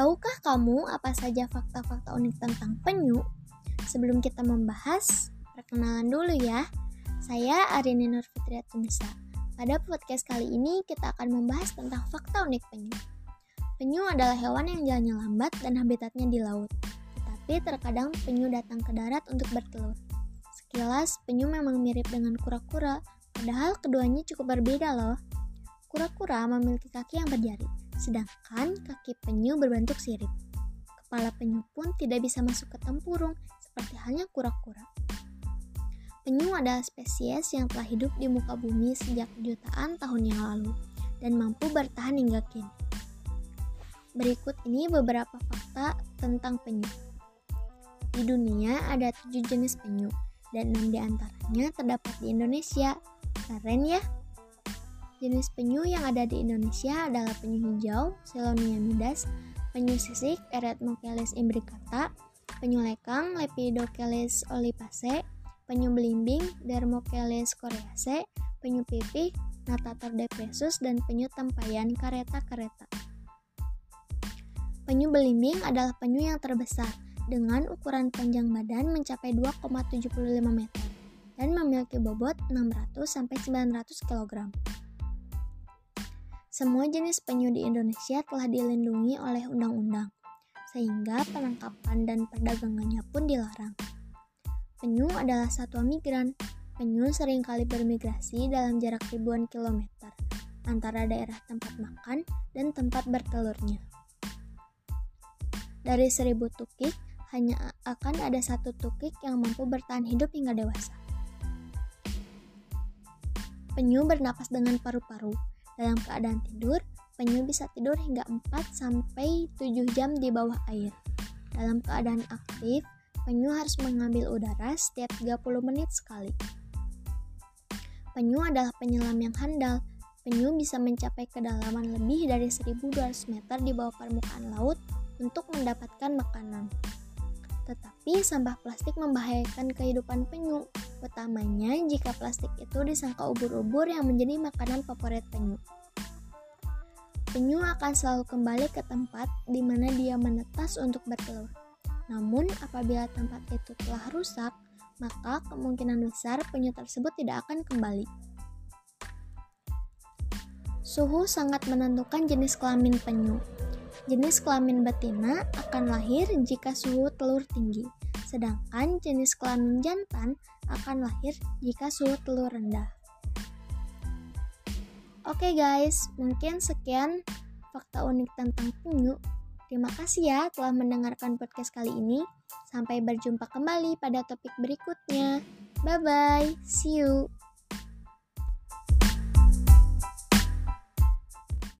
Tahukah kamu apa saja fakta-fakta unik tentang penyu? Sebelum kita membahas, perkenalan dulu ya. Saya Arini Nur Fitriatunisa. Pada podcast kali ini kita akan membahas tentang fakta unik penyu. Penyu adalah hewan yang jalannya lambat dan habitatnya di laut. Tetapi terkadang penyu datang ke darat untuk bertelur. Sekilas, penyu memang mirip dengan kura-kura, padahal keduanya cukup berbeda loh. Kura-kura memiliki kaki yang berjari, sedangkan kaki penyu berbentuk sirip. Kepala penyu pun tidak bisa masuk ke tempurung, seperti halnya kura-kura. Penyu adalah spesies yang telah hidup di muka bumi sejak jutaan tahun yang lalu dan mampu bertahan hingga kini. Berikut ini beberapa fakta tentang penyu. Di dunia ada tujuh jenis penyu, dan enam di antaranya terdapat di Indonesia. Keren ya! Jenis penyu yang ada di Indonesia adalah penyu hijau, Selonia midas, penyu sisik, Eretmocheles imbricata, penyu lekang, Lepidocheles olipase, penyu belimbing, Dermocheles coreaceae, penyu pipih, Natator depressus, dan penyu tempayan kareta kareta. Penyu belimbing adalah penyu yang terbesar dengan ukuran panjang badan mencapai 2,75 meter dan memiliki bobot 600-900 kg. Semua jenis penyu di Indonesia telah dilindungi oleh undang-undang, sehingga penangkapan dan perdagangannya pun dilarang. Penyu adalah satwa migran. Penyu sering kali bermigrasi dalam jarak ribuan kilometer antara daerah tempat makan dan tempat bertelurnya. Dari seribu tukik, hanya akan ada satu tukik yang mampu bertahan hidup hingga dewasa. Penyu bernapas dengan paru-paru dalam keadaan tidur, penyu bisa tidur hingga 4-7 jam di bawah air. Dalam keadaan aktif, penyu harus mengambil udara setiap 30 menit sekali. Penyu adalah penyelam yang handal. Penyu bisa mencapai kedalaman lebih dari 1200 meter di bawah permukaan laut untuk mendapatkan makanan. Tetapi sampah plastik membahayakan kehidupan penyu, utamanya jika plastik itu disangka ubur-ubur yang menjadi makanan favorit penyu. Penyu akan selalu kembali ke tempat di mana dia menetas untuk bertelur. Namun, apabila tempat itu telah rusak, maka kemungkinan besar penyu tersebut tidak akan kembali. Suhu sangat menentukan jenis kelamin penyu. Jenis kelamin betina akan lahir jika suhu telur tinggi, sedangkan jenis kelamin jantan akan lahir jika suhu telur rendah. Oke guys, mungkin sekian fakta unik tentang penyu. Terima kasih ya telah mendengarkan podcast kali ini. Sampai berjumpa kembali pada topik berikutnya. Bye bye, see you.